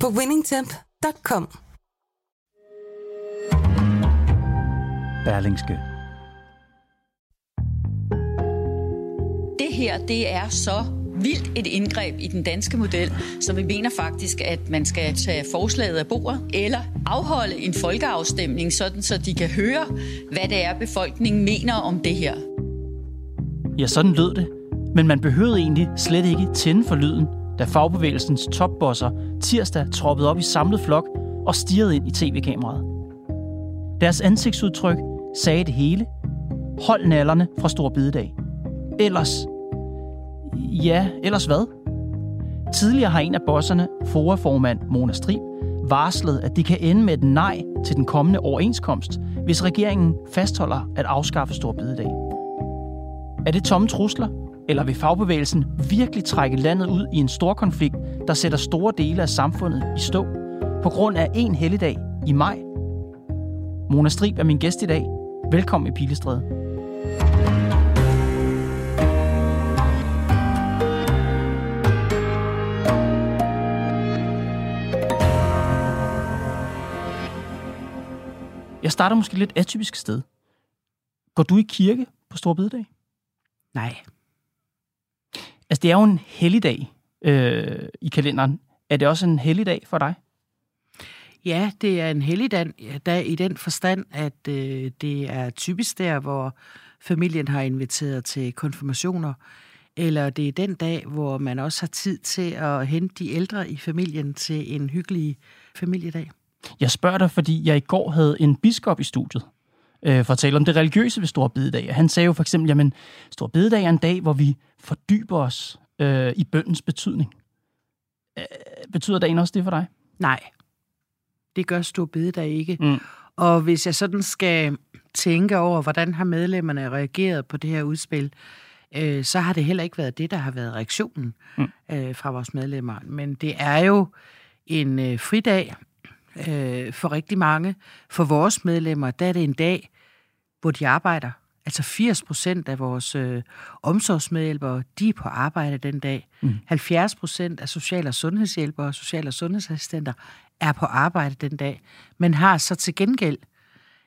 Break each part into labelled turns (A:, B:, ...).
A: på winningtemp.com.
B: Berlingske.
C: Det her, det er så vildt et indgreb i den danske model, så vi mener faktisk, at man skal tage forslaget af bordet, eller afholde en folkeafstemning, sådan så de kan høre, hvad det er, befolkningen mener om det her.
B: Ja, sådan lød det. Men man behøvede egentlig slet ikke tænde for lyden, da fagbevægelsens topbosser tirsdag troppede op i samlet flok og stirrede ind i tv-kameraet. Deres ansigtsudtryk sagde det hele. Hold nallerne fra Stor Bidedag. Ellers... Ja, ellers hvad? Tidligere har en af bosserne, foreformand Mona Strib, varslet, at de kan ende med et nej til den kommende overenskomst, hvis regeringen fastholder at afskaffe Stor Bidedag. Er det tomme trusler, eller vil fagbevægelsen virkelig trække landet ud i en stor konflikt, der sætter store dele af samfundet i stå på grund af en helligdag i maj? Mona Strib er min gæst i dag. Velkommen i Pilestræde. Jeg starter måske lidt atypisk sted. Går du i kirke på Storbededag?
D: Nej.
B: Altså, det er jo en helligdag øh, i kalenderen. Er det også en helligdag for dig?
D: Ja, det er en helligdag dag i den forstand, at øh, det er typisk der, hvor familien har inviteret til konfirmationer, eller det er den dag, hvor man også har tid til at hente de ældre i familien til en hyggelig familiedag.
B: Jeg spørger dig, fordi jeg i går havde en biskop i studiet øh, for at tale om det religiøse ved Stor. Han sagde jo for eksempel, at Stor Bededag er en dag, hvor vi fordyber os øh, i bøndens betydning. Øh, betyder dagen også det for dig?
D: Nej, det gør Stor Bededag ikke. Mm. Og hvis jeg sådan skal tænke over, hvordan har medlemmerne reageret på det her udspil, øh, så har det heller ikke været det, der har været reaktionen mm. øh, fra vores medlemmer. Men det er jo en øh, fridag øh, for rigtig mange. For vores medlemmer, der er det en dag, hvor de arbejder. Altså 80 procent af vores øh, omsorgsmedhjælpere, de er på arbejde den dag. Mm. 70 procent af social- og sundhedshjælpere og social- og sundhedsassistenter er på arbejde den dag, men har så til gengæld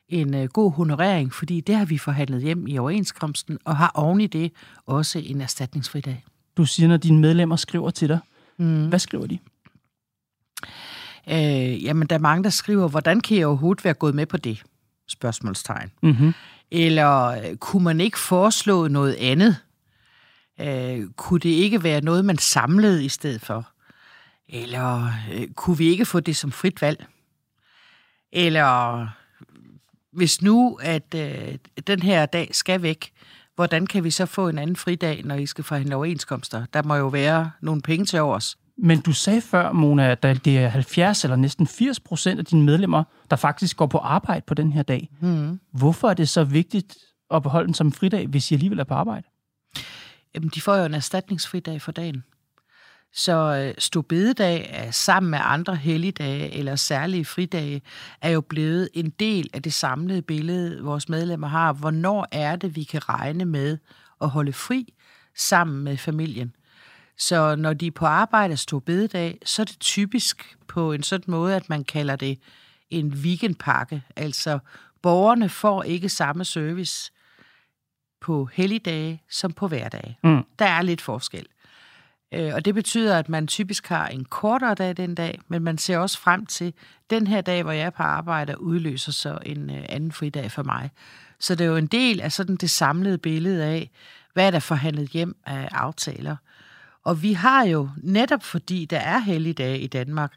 D: en øh, god honorering, fordi det har vi forhandlet hjem i overenskomsten, og har oven i det også en erstatningsfri dag.
B: Du siger, når dine medlemmer skriver til dig. Mm. Hvad skriver de?
D: Øh, jamen, der er mange, der skriver, hvordan kan jeg overhovedet være gået med på det? Spørgsmålstegn. Mm-hmm. Eller øh, kunne man ikke foreslå noget andet? Øh, kunne det ikke være noget, man samlede i stedet for? Eller øh, kunne vi ikke få det som frit valg? Eller hvis nu, at øh, den her dag skal væk, hvordan kan vi så få en anden fridag, når I skal forhandle overenskomster? Der må jo være nogle penge til overs.
B: Men du sagde før, Mona, at det er 70 eller næsten 80 procent af dine medlemmer, der faktisk går på arbejde på den her dag. Mm. Hvorfor er det så vigtigt at beholde den som en fridag, hvis I alligevel er på arbejde?
D: Jamen, de får jo en erstatningsfridag for dagen. Så øh, Stobededag er sammen med andre helligdage eller særlige fridage er jo blevet en del af det samlede billede, vores medlemmer har. Hvornår er det, vi kan regne med at holde fri sammen med familien? Så når de er på arbejde stor bededag, så er det typisk på en sådan måde, at man kalder det en weekendpakke. Altså, borgerne får ikke samme service på helligdage som på hverdage. Mm. Der er lidt forskel. Øh, og det betyder, at man typisk har en kortere dag den dag, men man ser også frem til, den her dag, hvor jeg er på arbejde, udløser så en øh, anden fridag for mig. Så det er jo en del af sådan det samlede billede af, hvad er der forhandlet hjem af aftaler. Og vi har jo, netop fordi der er helligdage i Danmark,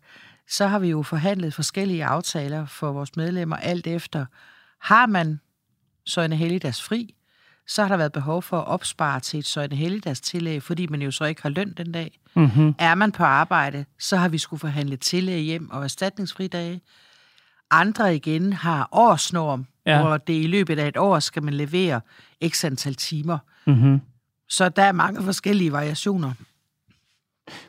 D: så har vi jo forhandlet forskellige aftaler for vores medlemmer, alt efter, har man så en helligdags fri, så har der været behov for at opspare til et sådan helligdags tillæg, fordi man jo så ikke har løn den dag.
B: Mm-hmm.
D: Er man på arbejde, så har vi skulle forhandle tillæg hjem og erstatningsfri dage. Andre igen har årsnorm,
B: ja.
D: hvor det i løbet af et år skal man levere x antal timer.
B: Mm-hmm.
D: Så der er mange forskellige variationer.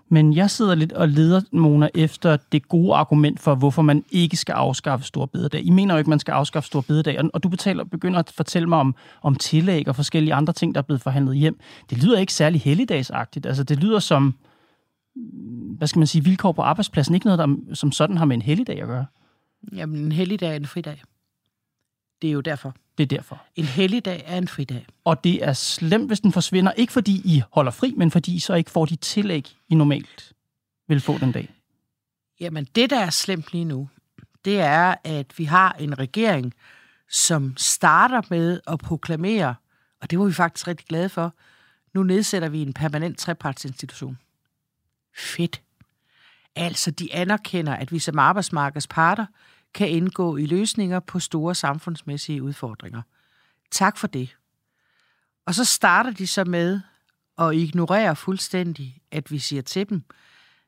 B: Men jeg sidder lidt og leder, Mona, efter det gode argument for, hvorfor man ikke skal afskaffe Stor Bededag. I mener jo ikke, man skal afskaffe Stor Bededag, og- og du betaler, begynder at fortælle mig om, om tillæg og forskellige andre ting, der er blevet forhandlet hjem. Det lyder ikke særlig helligdagsagtigt. Altså, det lyder som, hvad skal man sige, vilkår på arbejdspladsen. Ikke noget, der som sådan har med en helligdag at gøre.
D: Jamen, en helligdag er en fridag. Det er jo derfor.
B: Det er derfor.
D: En helligdag er en fridag.
B: Og det er slemt, hvis den forsvinder. Ikke fordi I holder fri, men fordi I så ikke får de tillæg, I normalt vil få den dag.
D: Jamen, det, der er slemt lige nu, det er, at vi har en regering, som starter med at proklamere, og det var vi faktisk rigtig glade for, nu nedsætter vi en permanent trepartsinstitution. Fedt. Altså, de anerkender, at vi som arbejdsmarkedsparter kan indgå i løsninger på store samfundsmæssige udfordringer. Tak for det. Og så starter de så med at ignorere fuldstændig, at vi siger til dem,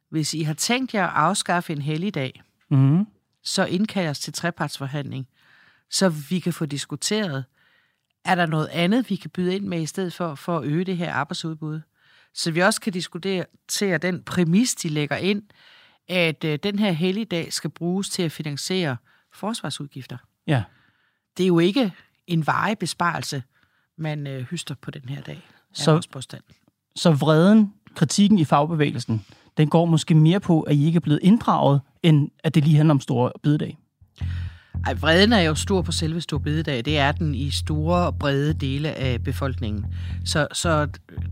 D: hvis I har tænkt jer at afskaffe en helligdag,
B: Mm-hmm.
D: så indkald os til trepartsforhandling, så vi kan få diskuteret, er der noget andet, vi kan byde ind med i stedet for, for at øge det her arbejdsudbud? Så vi også kan diskutere til den præmis, de lægger ind, at øh, den her helligdag skal bruges til at finansiere forsvarsudgifter.
B: Ja.
D: Det er jo ikke en varig besparelse, man øh, hyster på den her dag.
B: Så-. Så vreden, kritikken i fagbevægelsen, den går måske mere på, at I ikke er blevet inddraget, end at det lige handler om store bededag.
D: Ej, vreden er jo stor på selve Stor Bededag. Det er den i store, brede dele af befolkningen. Så, så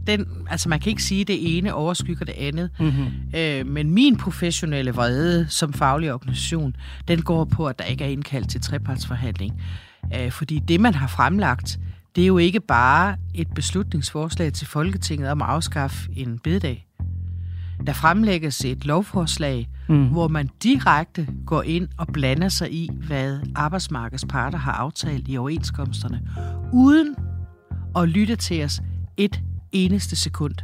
D: den, altså man kan ikke sige, at det ene overskygger det andet.
B: Mm-hmm.
D: Øh, men min professionelle vrede som faglig organisation, den går på, at der ikke er indkaldt til trepartsforhandling. Øh, fordi det, man har fremlagt, det er jo ikke bare et beslutningsforslag til Folketinget om at afskaffe en bededag. Der fremlægges et lovforslag,
B: Mm.
D: hvor man direkte går ind og blander sig i, hvad arbejdsmarkedets parter har aftalt i overenskomsterne, uden at lytte til os et eneste sekund.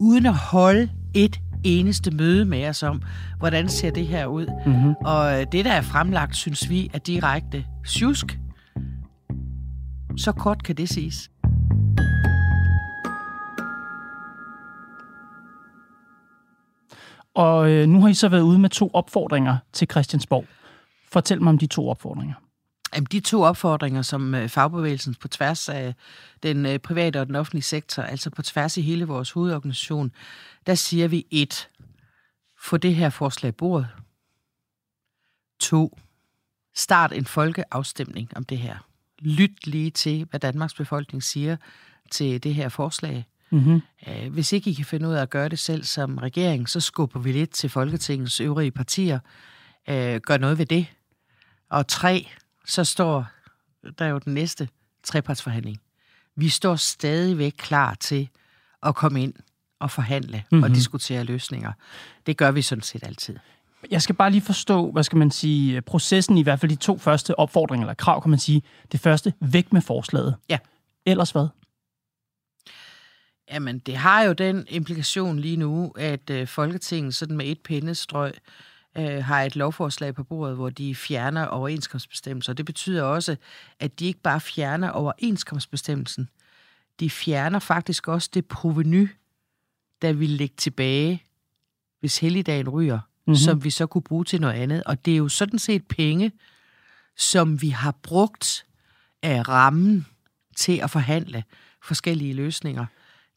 D: Uden at holde et eneste møde med os om, hvordan ser det her ud.
B: Mm-hmm.
D: Og øh, det, der er fremlagt, synes vi er direkte sjusk. Så kort kan det siges.
B: Og øh, nu har I så været ude med to opfordringer til Christiansborg. Fortæl mig om de to opfordringer.
D: Jamen, de to opfordringer, som øh, fagbevægelsen på tværs af den øh, private og den offentlige sektor, altså på tværs i hele vores hovedorganisation, der siger vi et, få det her forslag i bordet. To, start en folkeafstemning om det her. Lyt lige til, hvad Danmarks befolkning siger til det her forslag.
B: Mm-hmm.
D: Øh, Hvis ikke I kan finde ud af at gøre det selv som regering, så skubber vi lidt til Folketingets øvrige partier. Øh, Gør noget ved det. Og tre, så står der jo den næste trepartsforhandling. Vi står stadigvæk klar til at komme ind og forhandle mm-hmm. og diskutere løsninger. Det gør vi sådan set altid.
B: Jeg skal bare lige forstå, hvad skal man sige, processen i hvert fald de to første opfordringer, eller krav, kan man sige. Det første, væk med forslaget.
D: Ja.
B: Ellers hvad?
D: Jamen, det har jo den implikation lige nu, at øh, Folketinget sådan med et pindestrøg øh, har et lovforslag på bordet, hvor de fjerner overenskomstbestemmelser. Det betyder også, at de ikke bare fjerner overenskomstbestemmelsen, de fjerner faktisk også det proveny, der vil ligge tilbage, hvis helligdagen ryger,
B: Mhm.
D: mm-hmm. som vi så kunne bruge til noget andet. Og det er jo sådan set penge, som vi har brugt af rammen til at forhandle forskellige løsninger.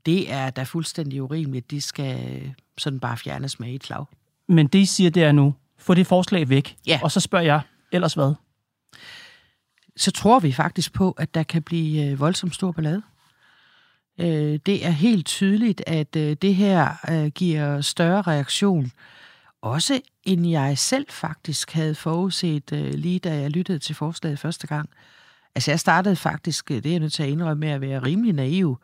D: Det er da fuldstændig urimeligt. De skal sådan bare fjernes med et slag.
B: Men det, I siger, det er nu, få det forslag væk.
D: Ja.
B: Og så spørger jeg, ellers hvad?
D: så tror vi faktisk på, at der kan blive øh, voldsomt stor ballade. Øh, det er helt tydeligt, at øh, det her øh, giver større reaktion. Også end jeg selv faktisk havde forudset, øh, lige da jeg lyttede til forslaget første gang. Altså jeg startede faktisk, øh, det er jeg nødt til at indrømme, med at være rimelig naiv,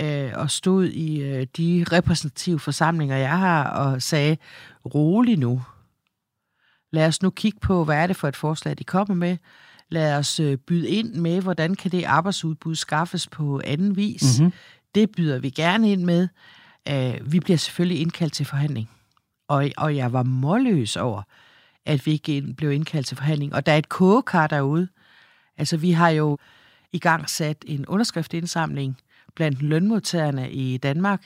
D: øh, og stod i øh, de repræsentative forsamlinger, jeg har, og sagde, rolig nu. Lad os nu kigge på, hvad er det for et forslag, de kommer med. lad os øh, byde ind med, hvordan kan det arbejdsudbud skaffes på anden vis. Mm-hmm. Det byder vi gerne ind med. Uh, vi bliver selvfølgelig indkaldt til forhandling. Og, og jeg var målløs over, at vi ikke blev indkaldt til forhandling. Og der er et kogekar derude. Altså, vi har jo i gang sat en underskriftindsamling blandt lønmodtagerne i Danmark,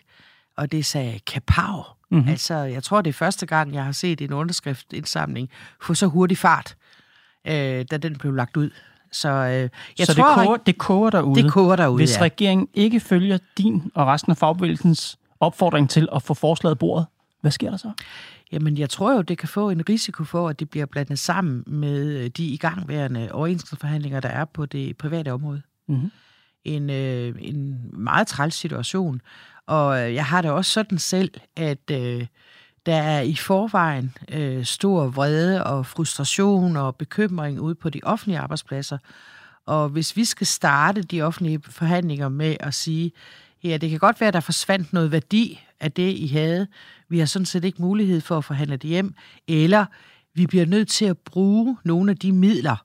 D: og det sagde kapav. Mm-hmm. Altså, jeg tror, det er første gang, jeg har set en underskriftindsamling få så hurtig fart, øh, da den blev lagt ud. Så, øh, jeg
B: så
D: tror,
B: det, koger, det koger derude.
D: Det koger derude,
B: Hvis
D: ja.
B: regeringen ikke følger din og resten af fagbevægelsens opfordring til at få forslaget bordet, hvad sker der så?
D: Jamen, jeg tror jo, det kan få en risiko for, at det bliver blandet sammen med de igangværende overenskomstforhandlinger, der er på det private område.
B: Mm-hmm.
D: En, øh, en meget træls situation. Og jeg har det også sådan selv, at øh, der er i forvejen øh, stor vrede og frustration og bekymring ude på de offentlige arbejdspladser. Og hvis vi skal starte de offentlige forhandlinger med at sige, ja, det kan godt være, at der forsvandt noget værdi af det, I havde. Vi har sådan set ikke mulighed for at forhandle det hjem. Eller vi bliver nødt til at bruge nogle af de midler,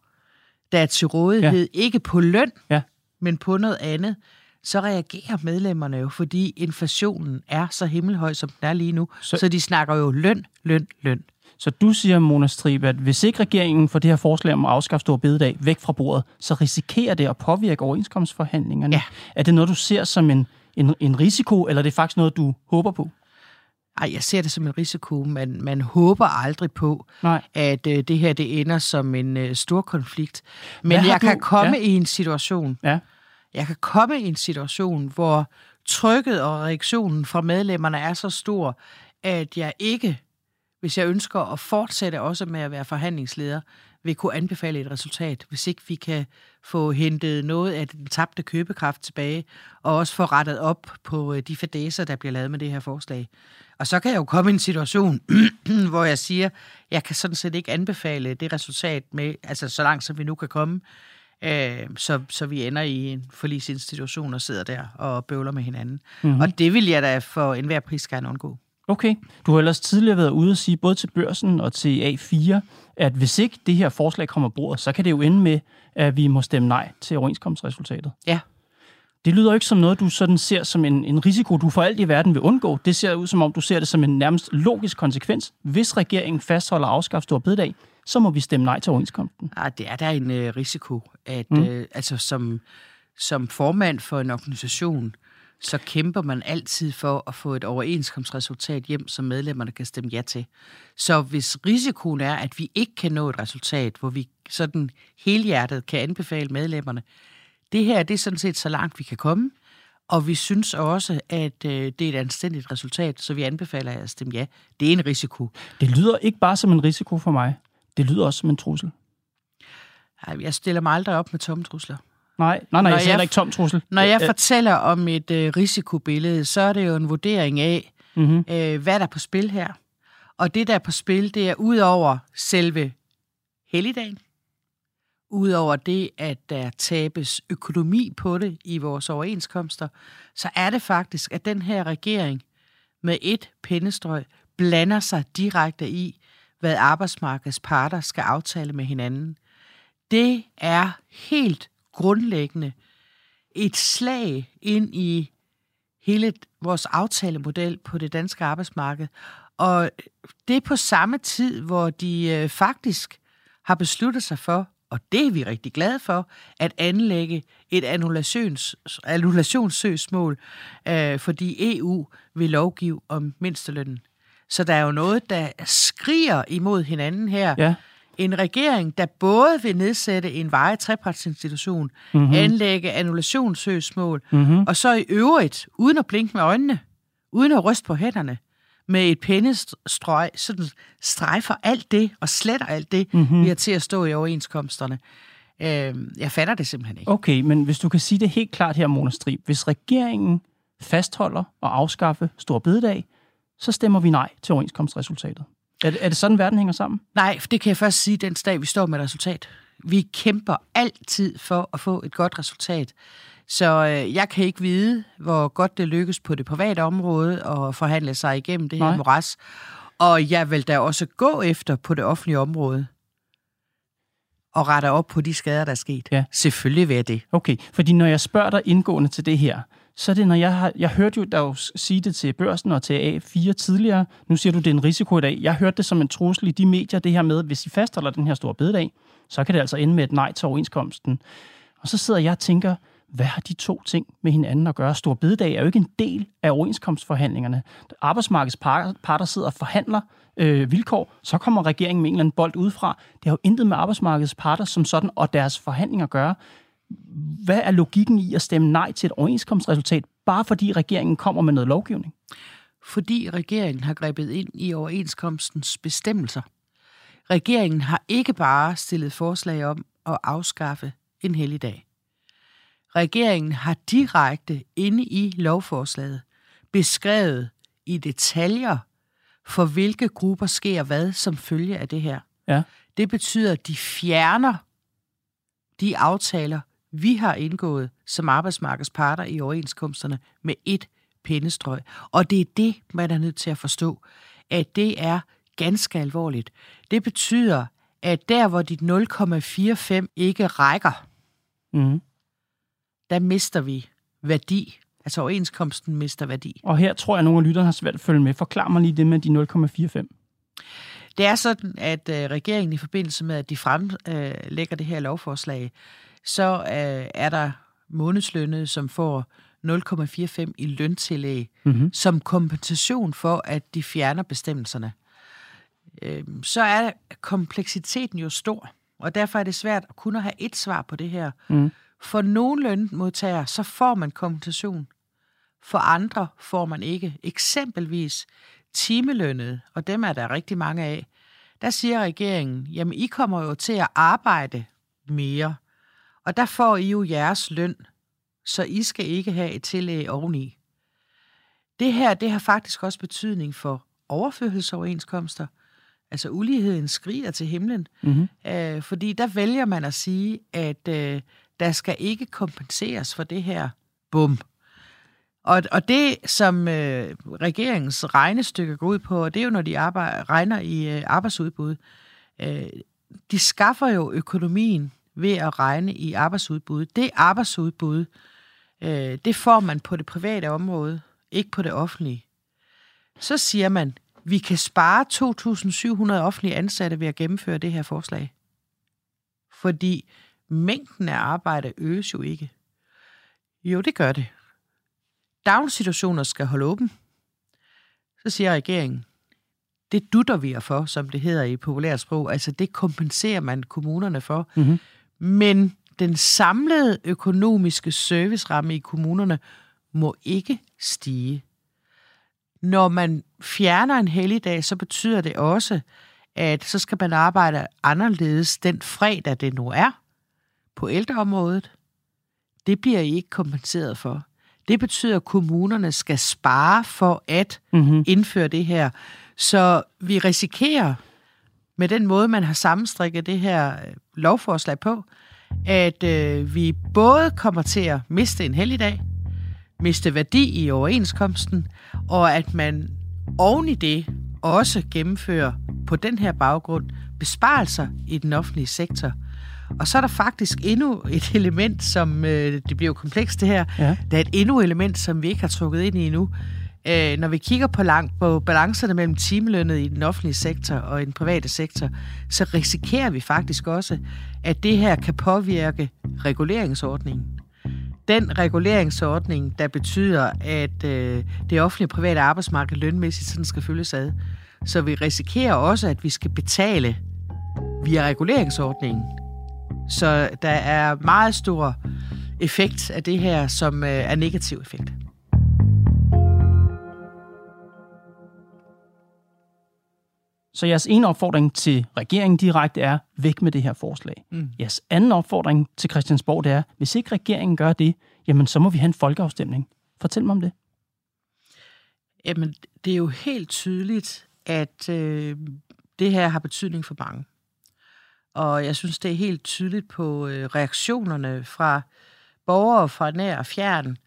D: der er til rådighed, ja. ikke på løn,
B: ja.
D: Men på noget andet så reagerer medlemmerne jo, fordi inflationen er så himmelhøj, som den er lige nu. Så, så de snakker jo løn, løn, løn.
B: Så du siger, Mona Strib, at hvis ikke regeringen får det her forslag om at afskaffe stor bededag væk fra bordet, så risikerer det at påvirke overenskomstforhandlingerne.
D: Ja.
B: Er det noget, du ser som en, en, en risiko, eller er det faktisk noget, du håber på?
D: Ej, jeg ser det som en risiko. Man, man håber aldrig på,
B: Nej.
D: at øh, det her det ender som en øh, stor konflikt. Men jeg du? kan komme ja. i en situation,
B: ja.
D: jeg kan komme i en situation, hvor trykket og reaktionen fra medlemmerne er så stor, at jeg ikke, hvis jeg ønsker at fortsætte også med at være forhandlingsleder, vil kunne anbefale et resultat, hvis ikke vi kan få hentet noget af den tabte købekraft tilbage, og også få rettet op på de fadæser, der bliver lavet med det her forslag. Og så kan jeg jo komme i en situation, hvor jeg siger, jeg kan sådan set ikke anbefale det resultat med, altså så langt som vi nu kan komme, øh, så, så vi ender i en forlisinstitution og sidder der og bøvler med hinanden. Mm-hmm. Og det vil jeg da for enhver pris gerne undgå.
B: Okay. Du har ellers tidligere været ude og sige, både til børsen og til A4, at hvis ikke det her forslag kommer på bordet, så kan det jo ende med, at vi må stemme nej til overenskomstresultatet.
D: Ja.
B: Det lyder jo ikke som noget, du sådan ser som en, en risiko, du for alt i verden vil undgå. Det ser ud som om, du ser det som en nærmest logisk konsekvens. Hvis regeringen fastholder at afskaffe stor bededag, så må vi stemme nej til overenskomsten.
D: Ja, det er der en øh, risiko, at mm. øh, altså som, som formand for en organisation, så kæmper man altid for at få et overenskomstresultat hjem, som medlemmerne kan stemme ja til. Så hvis risikoen er, at vi ikke kan nå et resultat, hvor vi sådan helhjertet kan anbefale medlemmerne, det her det er sådan set så langt, vi kan komme, og vi synes også, at øh, det er et anstændigt resultat, så vi anbefaler at stemme ja. Det er en risiko.
B: Det lyder ikke bare som en risiko for mig. Det lyder også som en trussel.
D: Jeg stiller mig aldrig op med tomme trusler.
B: Nej, nej, nej, jeg siger ikke tom trussel.
D: Når jeg fortæller om et øh, risikobillede, så er det jo en vurdering af, mm-hmm. øh, hvad der er på spil her. Og det, der er på spil, det er ud over selve helligdagen, ud over det, at der tabes økonomi på det i vores overenskomster, så er det faktisk, at den her regering med et pindestrøg blander sig direkte i, hvad arbejdsmarkedets parter skal aftale med hinanden. Det er helt grundlæggende et slag ind i hele vores aftalemodel på det danske arbejdsmarked. Og det er på samme tid, hvor de øh, faktisk har besluttet sig for, og det er vi rigtig glade for, at anlægge et annulations, annullationssøgsmål, øh, fordi EU vil lovgive om mindstelønnen. Så der er jo noget, der skriger imod hinanden her.
B: Ja.
D: En regering, der både vil nedsætte en veje trepartsinstitution, mm-hmm. anlægge annullationssøgsmål, mm-hmm. og så i øvrigt, uden at blinke med øjnene, uden at ryste på hænderne, med et pennestrøg, sådan strejfer alt det og sletter alt det, mm-hmm. vi har til at stå i overenskomsterne. Øh, jeg fatter det simpelthen ikke.
B: Okay, men hvis du kan sige det helt klart her, Mona Strib. Hvis regeringen fastholder og afskaffe stor bededag, så stemmer vi nej til overenskomstresultatet. Er det, er det sådan, verden hænger sammen?
D: Nej, for det kan jeg først sige den dag, vi står med et resultat. Vi kæmper altid for at få et godt resultat. Så øh, jeg kan ikke vide, hvor godt det lykkes på det private område at forhandle sig igennem det her Nej. moras. Og jeg vil da også gå efter på det offentlige område. og rette op på de skader, der er sket.
B: Ja.
D: Selvfølgelig vil jeg det.
B: Okay, fordi når jeg spørger dig indgående til det her, så er det, når jeg har... Jeg hørte jo dig sige det til børsen og til A4 tidligere. Nu siger du, det er en risiko i dag. Jeg hørte det som en trussel i de medier, det her med, hvis I fastholder den her store bededag, så kan det altså ende med et nej til overenskomsten. Og så sidder jeg og tænker, hvad har de to ting med hinanden at gøre? Stor bededag er jo ikke en del af overenskomstforhandlingerne. Arbejdsmarkedets parter, parter sidder og forhandler øh, vilkår, så kommer regeringen med en eller anden bold udefra. Det har jo intet med arbejdsmarkedets parter som sådan og deres forhandlinger at gøre. Hvad er logikken i at stemme nej til et overenskomstresultat, bare fordi regeringen kommer med noget lovgivning?
D: Fordi regeringen har grebet ind i overenskomstens bestemmelser. Regeringen har ikke bare stillet forslag om at afskaffe en helligdag. Regeringen har direkte inde i lovforslaget beskrevet i detaljer, for hvilke grupper sker hvad som følge af det her.
B: Ja.
D: Det betyder, at de fjerner de aftaler, vi har indgået som arbejdsmarkedsparter i overenskomsterne med et pindestrøg. Og det er det, man er nødt til at forstå, at det er ganske alvorligt. Det betyder, at der, hvor dit 0,45 ikke rækker,
B: Mm.
D: der mister vi værdi. Altså overenskomsten mister værdi.
B: Og her tror jeg, at nogle af lytterne har svært at følge med. Forklar mig lige det med de 0,45.
D: Det er sådan, at øh, regeringen i forbindelse med, at de fremlægger det her lovforslag, så øh, er der månedslønnet, som får 0,45 i løntillæg,
B: Mm-hmm.
D: som kompensation for, at de fjerner bestemmelserne. Øh, så er kompleksiteten jo stor, og derfor er det svært at kun at have et svar på det her.
B: Mm.
D: For nogle lønmodtagere, så får man kompensation. For andre får man ikke. Eksempelvis timelønnet, og dem er der rigtig mange af. Der siger regeringen, jamen I kommer jo til at arbejde mere, og der får I jo jeres løn, så I skal ikke have et tillæg oveni. Det her, det har faktisk også betydning for overførselsoverenskomster. Altså uligheden skriger til himlen,
B: Mm-hmm.
D: øh, fordi der vælger man at sige, at øh, der skal ikke kompenseres for det her. Bum. Og, og det, som øh, regeringens regnestykke går ud på, det er jo, når de arbejder, regner i øh, arbejdsudbud. Øh, de skaffer jo økonomien ved at regne i arbejdsudbud. Det arbejdsudbud, øh, det får man på det private område, ikke på det offentlige. Så siger man, vi kan spare 2.700 offentlige ansatte ved at gennemføre det her forslag. Fordi mængden af arbejde øges jo ikke. Jo, det gør det. Daginstitutioner skal holde åben. Så siger regeringen, det dutter vi jer for, som det hedder i populært sprog. Altså det kompenserer man kommunerne for.
B: Mm-hmm.
D: Men den samlede økonomiske serviceramme i kommunerne må ikke stige. Når man fjerner en helligdag, så betyder det også, at så skal man arbejde anderledes den fredag, det nu er, på ældreområdet. Det bliver I ikke kompenseret for. Det betyder, at kommunerne skal spare for at
B: Mm-hmm.
D: indføre det her. Så vi risikerer med den måde, man har sammenstrikket det her øh, lovforslag på, at øh, vi både kommer til at miste en helligdag, miste værdi i overenskomsten, og at man oven i det også gennemfører på den her baggrund besparelser i den offentlige sektor. Og så er der faktisk endnu et element, som, øh, det bliver jo komplekst det her,
B: Ja.
D: der er et endnu element, som vi ikke har trukket ind i endnu. Øh, når vi kigger på, lang, på balancerne mellem timelønnet i den offentlige sektor og i den private sektor, så risikerer vi faktisk også, at det her kan påvirke reguleringsordningen. Den reguleringsordning, der betyder, at øh, det offentlige og private arbejdsmarked lønmæssigt sådan skal følges ad. Så vi risikerer også, at vi skal betale via reguleringsordningen. Så der er meget stor effekt af det her, som øh, er negativ effekt.
B: Så jeres ene opfordring til regeringen direkte er, væk med det her forslag.
D: Mm.
B: Jeres anden opfordring til Christiansborg, det er, hvis ikke regeringen gør det, jamen så må vi have en folkeafstemning. Fortæl mig om det.
D: Jamen, det er jo helt tydeligt, at øh, det her har betydning for mange. Og jeg synes, det er helt tydeligt på øh, reaktionerne fra borgere fra nær og fjern,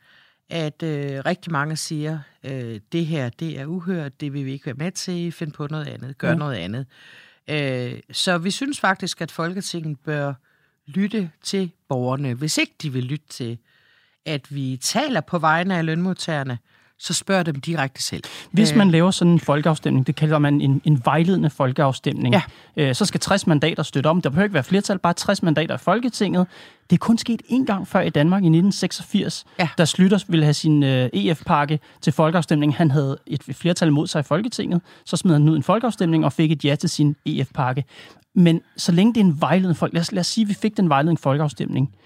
D: at øh, rigtig mange siger, øh, det her, det er uhørt, det vil vi ikke være med til, find på noget andet, gør
B: ja.
D: noget andet. Øh, så vi synes faktisk, at Folketinget bør lytte til borgerne. Hvis ikke de vil lytte til, at vi taler på vegne af lønmodtagerne, så spørg dem direkte selv.
B: Hvis
D: Øh,
B: man laver sådan en folkeafstemning, det kalder man en, en vejledende folkeafstemning,
D: Ja.
B: øh, så skal 60 mandater støtte om. Der behøver ikke være flertal, bare 60 mandater i Folketinget. Det er kun sket én gang før i Danmark i 1986,
D: Ja.
B: da Slytter ville have sin øh, EF-pakke til folkeafstemning. Han havde et flertal imod sig i Folketinget, så smed han ud en folkeafstemning og fik et ja til sin EF-pakke. Men så længe det er en vejledende folk, lad os, lad os sige, at vi fik den vejledende folkeafstemning. Det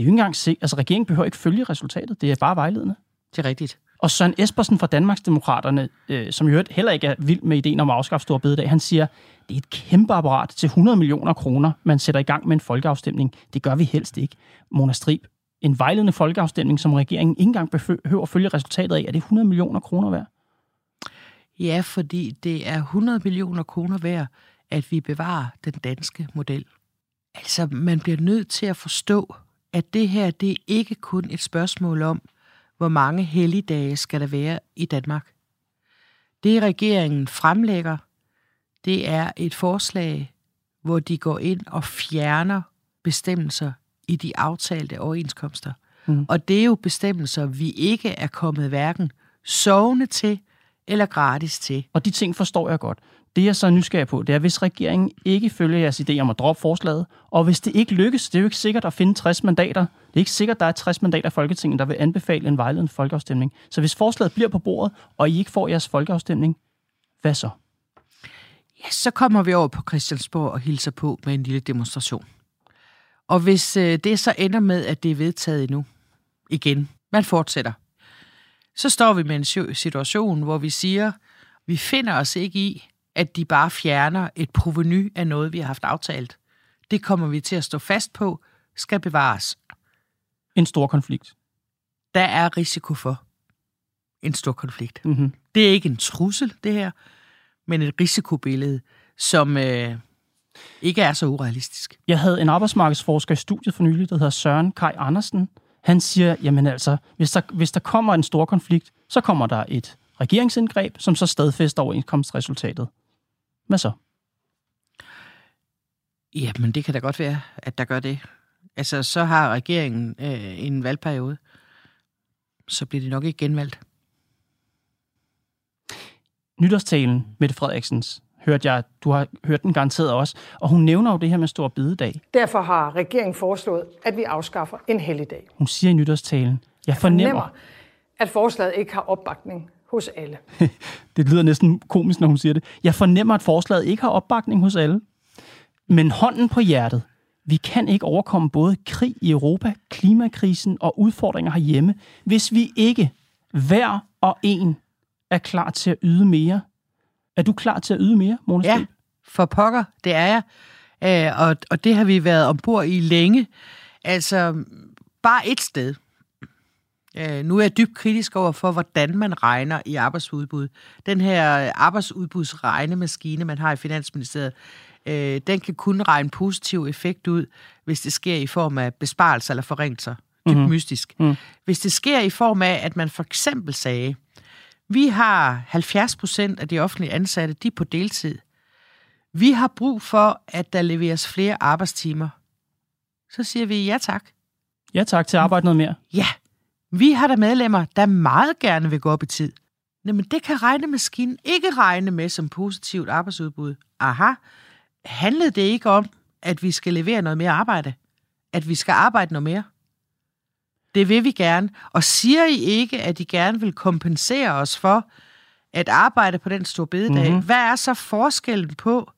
B: er jo ikke engang se, altså regeringen behøver ikke følge resultatet, det er bare vejledende.
D: Det er rigtigt.
B: Og Søren Espersen fra Danmarksdemokraterne, øh, som jo heller ikke er vild med ideen om at afskaffe Stor Bededag, han siger, det er et kæmpe apparat til 100 millioner kroner, man sætter i gang med en folkeafstemning. Det gør vi helst ikke. Mona Strib, en vejledende folkeafstemning, som regeringen ikke engang behøver at følge resultatet af, er det 100 millioner kroner værd?
D: Ja, fordi det er 100 millioner kroner værd, at vi bevarer den danske model. Altså, man bliver nødt til at forstå, at det her, det er ikke kun et spørgsmål om, hvor mange helligdage skal der være i Danmark. Det regeringen fremlægger, det er et forslag, hvor de går ind og fjerner bestemmelser i de aftalte overenskomster. Mm. Og det er jo bestemmelser, vi ikke er kommet hverken sovende til eller gratis til.
B: Og de ting forstår jeg godt. Det jeg så er nysgerrig på, det er, hvis regeringen ikke følger jeres idé om at droppe forslaget, og hvis det ikke lykkes, det er jo ikke sikkert at finde 60 mandater. Det er ikke sikkert, at der er 60 mandater i Folketinget, der vil anbefale en vejledende folkeafstemning. Så hvis forslaget bliver på bordet, og I ikke får jeres folkeafstemning, hvad så?
D: Ja, så kommer vi over på Christiansborg og hilser på med en lille demonstration. Og hvis øh, det så ender med, at det er vedtaget endnu, igen, man fortsætter, så står vi med en situation, hvor vi siger, vi finder os ikke i, at de bare fjerner et proveny af noget, vi har haft aftalt. Det kommer vi til at stå fast på, skal bevares.
B: En stor konflikt.
D: Der er risiko for en stor konflikt.
B: Mm-hmm.
D: Det er ikke en trussel, det her, men et risikobillede, som øh, ikke er så urealistisk.
B: Jeg havde en arbejdsmarkedsforsker i studiet for nylig, der hedder Søren Kai Andersen. Han siger, jamen altså, hvis der, hvis der kommer en stor konflikt, så kommer der et regeringsindgreb, som så stadfæster overenskomstresultatet. Hvad så?
D: Ja, men det kan da godt være, at der gør det. Altså, så har regeringen øh, en valgperiode. Så bliver de nok ikke genvalgt.
B: Nytårstalen, Mette Frederiksens, hørte jeg, du har hørt den garanteret også, og hun nævner jo det her med stor bededag.
E: Derfor har regeringen foreslået, at vi afskaffer en helligdag.
B: Hun siger i nytårstalen, jeg fornemmer,
E: Nemmer, at forslaget ikke har opbakning hos alle.
B: det lyder næsten komisk, når hun siger det, jeg fornemmer, at forslaget ikke har opbakning hos alle. Men hånden på hjertet, vi kan ikke overkomme både krig i Europa, klimakrisen og udfordringer herhjemme, hvis vi ikke hver og en er klar til at yde mere. Er du klar til at yde mere, Mona
D: Ja, for pokker, det er jeg. Øh, og, og det har vi været ombord i længe. Altså, bare et sted. Øh, nu er jeg dybt kritisk over for, hvordan man regner i arbejdsudbud. Den her arbejdsudbudsregnemaskine, man har i Finansministeriet, øh, den kan kun regne positiv effekt ud, hvis det sker i form af besparelser eller forringelser. Dybt mm-hmm. mystisk. Mm. Hvis det sker i form af, at man for eksempel sagde, vi har 70 procent af de offentlige ansatte, de er på deltid. Vi har brug for, at der leveres flere arbejdstimer. Så siger vi ja tak.
B: Ja tak til at arbejde noget mere.
D: Ja, vi har der medlemmer, der meget gerne vil gå op i tid. Jamen, det kan regnemaskinen ikke regne med som positivt arbejdsudbud. Aha, handlede det ikke om, at vi skal levere noget mere arbejde? At vi skal arbejde noget mere? Det vil vi gerne. Og siger I ikke, at I gerne vil kompensere os for at arbejde på den store bededag? Mm-hmm. Hvad er så forskellen på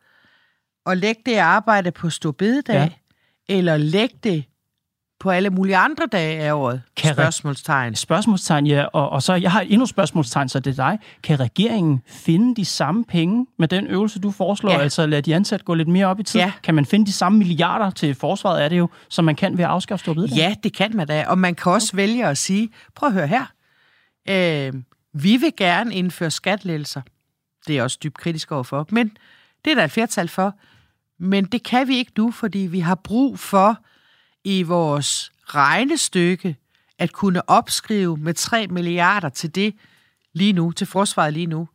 D: at lægge det arbejde på store bededag,
B: Ja.
D: eller lægge det på alle mulige andre dage af året?
B: Kan
D: Spørgsmålstegn.
B: Spørgsmålstegn, ja. Og, og så, jeg har endnu spørgsmålstegn, så det er dig. Kan regeringen finde de samme penge med den øvelse, du foreslår?
D: Ja.
B: Altså lade de ansatte gå lidt mere op i tid?
D: Ja.
B: Kan man finde de samme milliarder til forsvaret, er det jo, som man kan ved at afskaffe store bededag?
D: Ja, det kan man da. Og man kan også vælge at sige, prøv at høre her. Øh, vi vil gerne indføre skatlettelser. Det er jeg også dybt kritisk overfor. Men det er der et flertal for. Men det kan vi ikke nu, fordi vi har brug for i vores regnestykke at kunne opskrive med 3 milliarder til det lige nu, til forsvaret lige nu.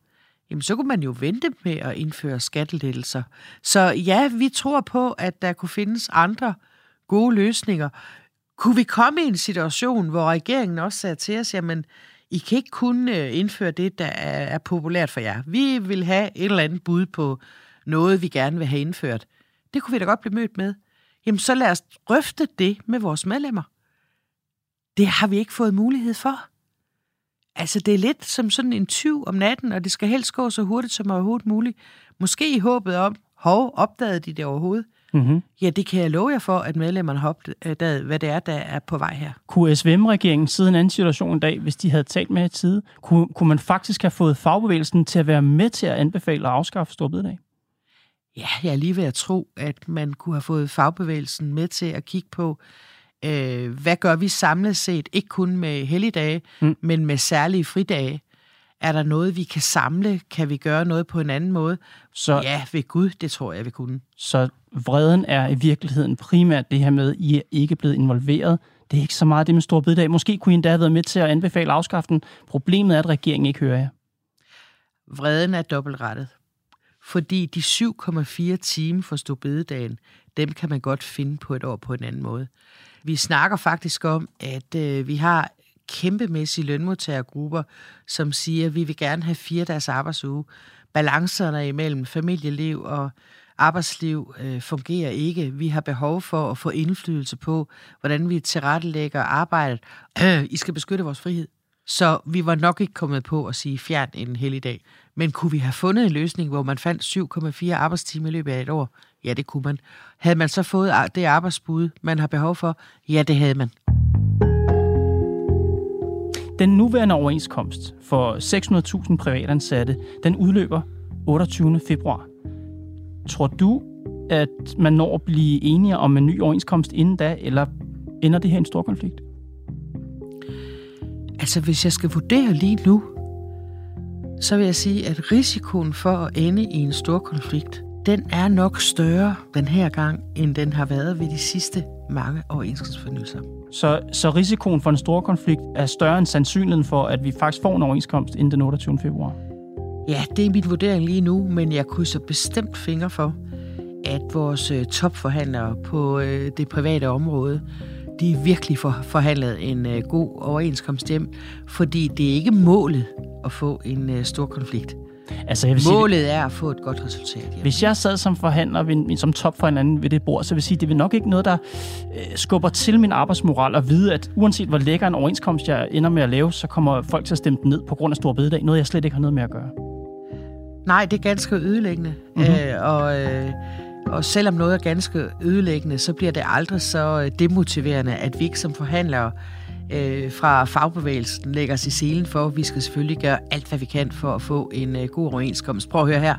D: jamen så kunne man jo vente med at indføre skattelettelser. Så ja, vi tror på, at der kunne findes andre gode løsninger. Kunne vi komme i en situation, hvor regeringen også sagde til os, jamen, I kan ikke kun øh, indføre det, der er populært for jer. Vi vil have et eller andet bud på noget, vi gerne vil have indført. Det kunne vi da godt blive mødt med. Jamen, så lad os drøfte det med vores medlemmer. Det har vi ikke fået mulighed for. Altså, det er lidt som sådan en tyv om natten, og det skal helst gå så hurtigt som overhovedet muligt. Måske i håbet om, hov, opdagede de det overhovedet? Mm-hmm. Ja, det kan jeg love jer for, at medlemmerne har opdaget, hvad det er, der er på vej her.
B: Kunne SVM-regeringen sidde en anden situation i dag, hvis de havde talt med i tide? Kunne, kunne man faktisk have fået fagbevægelsen til at være med til at anbefale at afskaffe storbededag?
D: Ja, jeg er lige ved at tro, at man kunne have fået fagbevægelsen med til at kigge på, øh, hvad gør vi samlet set, ikke kun med helligdage, mm. men med særlige fridage. Er der noget, vi kan samle? Kan vi gøre noget på en anden måde? Så, ja, ved Gud, det tror jeg, vi kunne.
B: Så vreden er i virkeligheden primært det her med, at I er ikke blevet involveret. Det er ikke så meget det med stor bededag. Måske kunne I endda have været med til at anbefale afskaften. Problemet er, at regeringen ikke hører jer.
D: Vreden er dobbeltrettet. Fordi de 7,4 timer for stor bededagen, dem kan man godt finde på et år på en anden måde. Vi snakker faktisk om, at øh, vi har kæmpemæssige lønmodtagergrupper, som siger, at vi vil gerne have fire dages arbejdsuge. Balancerne imellem familieliv og arbejdsliv øh, fungerer ikke. Vi har behov for at få indflydelse på, hvordan vi tilrettelægger arbejdet. Øh, I skal beskytte vores frihed. Så vi var nok ikke kommet på at sige fjern en helligdag. Men kunne vi have fundet en løsning, hvor man fandt 7,4 arbejdstimer i løbet af et år? Ja, det kunne man. Havde man så fået det arbejdsbud, man har behov for? Ja, det havde man.
B: Den nuværende overenskomst for 600.000 privatansatte, den udløber 28. februar. Tror du, at man når at blive enige om en ny overenskomst inden da, eller ender det her en stor konflikt?
D: Altså, hvis jeg skal vurdere lige nu, så vil jeg sige, at risikoen for at ende i en stor konflikt, den er nok større den her gang, end den har været ved de sidste mange overenskomstfornyelser.
B: Så, så risikoen for en stor konflikt er større end sandsynligheden for, at vi faktisk får en overenskomst inden den 28. februar?
D: Ja, det er min vurdering lige nu, men jeg krydser bestemt fingre for, at vores øh, topforhandlere på øh, det private område, de virkelig får forhandlet en øh, god overenskomst hjem, fordi det er ikke målet at få en øh, stor konflikt. Altså, jeg vil Målet sige, er at få et godt resultat.
B: Jamen. Hvis jeg sad som forhandler, som topforhandler ved det bord, så vil sige, det vil nok ikke noget, der øh, skubber til min arbejdsmoral at vide, at uanset hvor lækker en overenskomst, jeg ender med at lave, så kommer folk til at stemme den ned på grund af stor bededag. Noget, jeg slet ikke har noget med at gøre.
D: Nej, det er ganske ødelæggende. Mm-hmm. Øh, og, øh, og selvom noget er ganske ødelæggende, så bliver det aldrig så øh, demotiverende, at vi ikke som forhandlere øh, fra fagbevægelsen lægger os i selen for. Vi skal selvfølgelig gøre alt, hvad vi kan for at få en øh, god overenskomst. Prøv at høre her.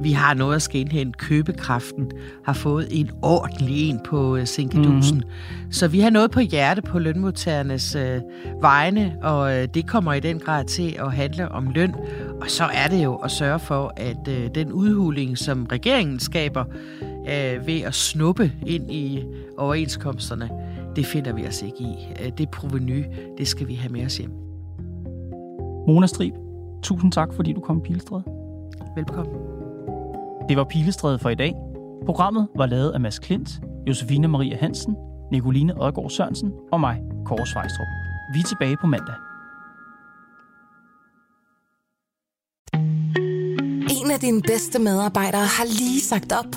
D: Vi har noget at skal indhente. Købekraften har fået en ordentlig en på øh, Sinkedusen. Mm-hmm. Så vi har noget på hjerte på lønmodtagernes øh, vegne, og øh, det kommer i den grad til at handle om løn. Og så er det jo at sørge for, at øh, den udhuling, som regeringen skaber øh, ved at snuppe ind i overenskomsterne, det finder vi os ikke i. Øh, det proveny, det skal vi have med os hjem.
B: Mona Strib, tusind tak, fordi du kom, Pilestræde.
D: Velkommen.
B: Det var Pilestræde for i dag. Programmet var lavet af Mads Klint, Josefine Maria Hansen, Nicoline Odgaard Sørensen og mig, Kåre Svejstrup. Vi er tilbage på mandag.
A: En af dine bedste medarbejdere har lige sagt op.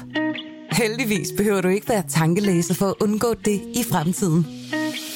A: Heldigvis behøver du ikke være tankelæser for at undgå det i fremtiden.